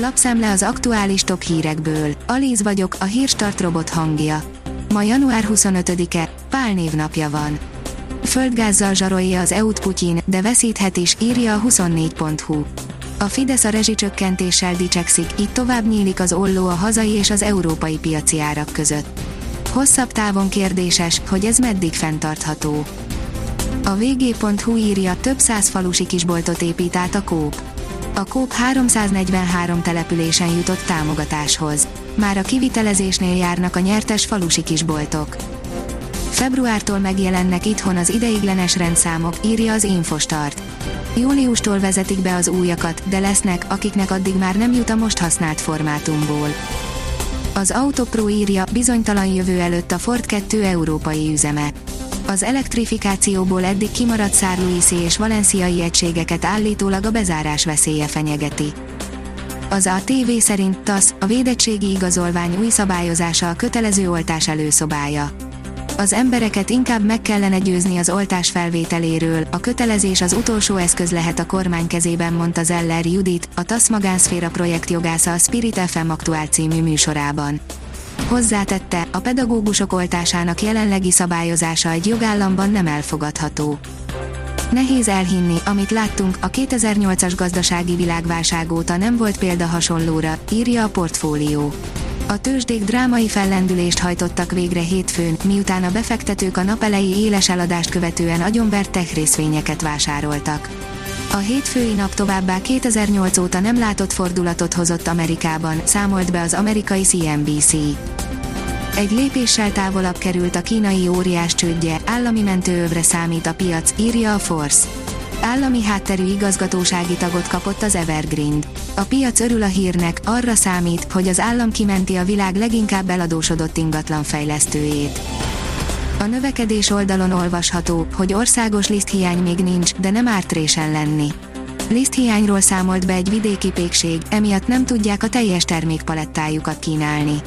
Lapszemle az aktuális top hírekből. Alíz vagyok, a hírstart robot hangja. Ma január 25-e, Pál névnapja van. Földgázzal zsarolja az EU-t Putyin, de veszíthet is, írja a 24.hu. A Fidesz a rezsicsökkentéssel dicsekszik, így tovább nyílik az olló a hazai és az európai piaci árak között. Hosszabb távon kérdéses, hogy ez meddig fenntartható. A vg.hu írja, több száz falusi kisboltot épít át a kóp. A kóp 343 településen jutott támogatáshoz. Már a kivitelezésnél járnak a nyertes falusi kisboltok. Februártól megjelennek itthon az ideiglenes rendszámok, írja az Infostart. Júliustól vezetik be az újakat, de lesznek, akiknek addig már nem jut a most használt formátumból. Az Autopro írja, bizonytalan jövő előtt a Ford 2 európai üzeme. Az elektrifikációból eddig kimaradt Szárluiszi és valenciai egységeket állítólag a bezárás veszélye fenyegeti. Az ATV szerint TASZ, a védettségi igazolvány új szabályozása a kötelező oltás előszobája az embereket inkább meg kellene győzni az oltás felvételéről, a kötelezés az utolsó eszköz lehet a kormány kezében, mondta Zeller Judit, a TASZ magánszféra projektjogásza a Spirit FM aktuál című műsorában. Hozzátette, a pedagógusok oltásának jelenlegi szabályozása egy jogállamban nem elfogadható. Nehéz elhinni, amit láttunk, a 2008-as gazdasági világválság óta nem volt példa hasonlóra, írja a portfólió. A tőzsdék drámai fellendülést hajtottak végre hétfőn, miután a befektetők a napelei éles eladást követően agyonvert tech részvényeket vásároltak. A hétfői nap továbbá 2008 óta nem látott fordulatot hozott Amerikában, számolt be az amerikai CNBC. Egy lépéssel távolabb került a kínai óriás csődje, állami mentőövre számít a piac, írja a Force. Állami hátterű igazgatósági tagot kapott az Evergreen. A piac örül a hírnek, arra számít, hogy az állam kimenti a világ leginkább eladósodott ingatlan fejlesztőjét. A növekedés oldalon olvasható, hogy országos liszthiány még nincs, de nem árt résen lenni. Liszthiányról számolt be egy vidéki pékség, emiatt nem tudják a teljes termékpalettájukat kínálni.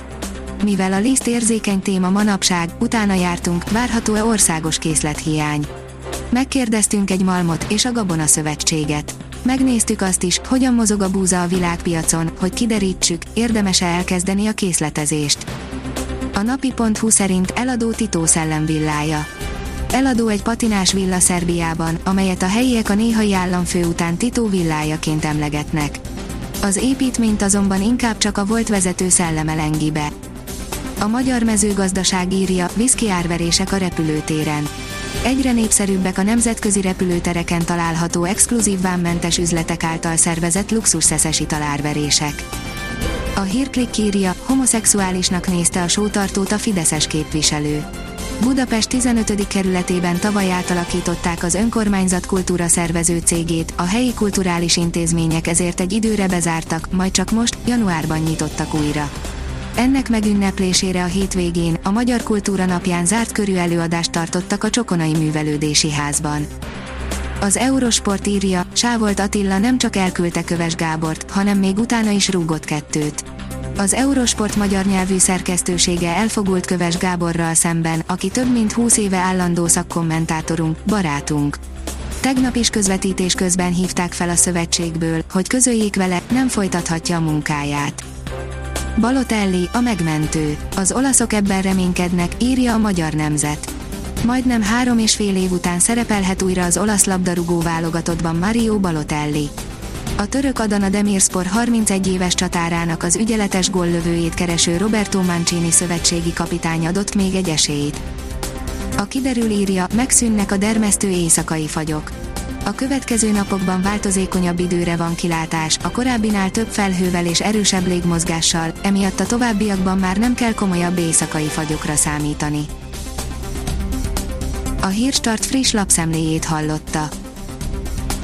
Mivel a liszt érzékeny téma manapság, utána jártunk, várható-e országos készlethiány. Megkérdeztünk egy malmot és a Gabona Szövetséget. Megnéztük azt is, hogyan mozog a búza a világpiacon, hogy kiderítsük, érdemes-e elkezdeni a készletezést. A napi.hu szerint eladó Titó szellemvillája. Eladó egy patinás villa Szerbiában, amelyet a helyiek a néhai államfő után Titó villájaként emlegetnek. Az építményt azonban inkább csak a volt vezető szelleme lengi be. A magyar mezőgazdaság írja, viszki árverések a repülőtéren Egyre népszerűbbek a nemzetközi repülőtereken található exkluzív vámmentes üzletek által szervezett luxusszeszes italárverések. A hírklik írja, homoszexuálisnak nézte a sótartót a Fideszes képviselő. Budapest 15. kerületében tavaly átalakították az önkormányzat kultúra szervező cégét, a helyi kulturális intézmények ezért egy időre bezártak, majd csak most, januárban nyitottak újra. Ennek megünneplésére a hétvégén, a Magyar Kultúra Napján zárt körű előadást tartottak a Csokonai Művelődési Házban. Az Eurosport írja, Sávolt Attila nem csak elküldte Köves Gábort, hanem még utána is rúgott kettőt. Az Eurosport magyar nyelvű szerkesztősége elfogult Köves Gáborral szemben, aki több mint 20 éve állandó szakkommentátorunk, barátunk. Tegnap is közvetítés közben hívták fel a szövetségből, hogy közöljék vele, nem folytathatja a munkáját. Balotelli, a megmentő. Az olaszok ebben reménykednek, írja a magyar nemzet. Majdnem három és fél év után szerepelhet újra az olasz labdarúgó válogatottban Mario Balotelli. A török Adana Demirspor 31 éves csatárának az ügyeletes gollövőjét kereső Roberto Mancini szövetségi kapitány adott még egy esélyt. A kiderül írja, megszűnnek a dermesztő éjszakai fagyok. A következő napokban változékonyabb időre van kilátás, a korábbinál több felhővel és erősebb légmozgással, emiatt a továbbiakban már nem kell komolyabb éjszakai fagyokra számítani. A Hírstart friss lapszemléjét hallotta.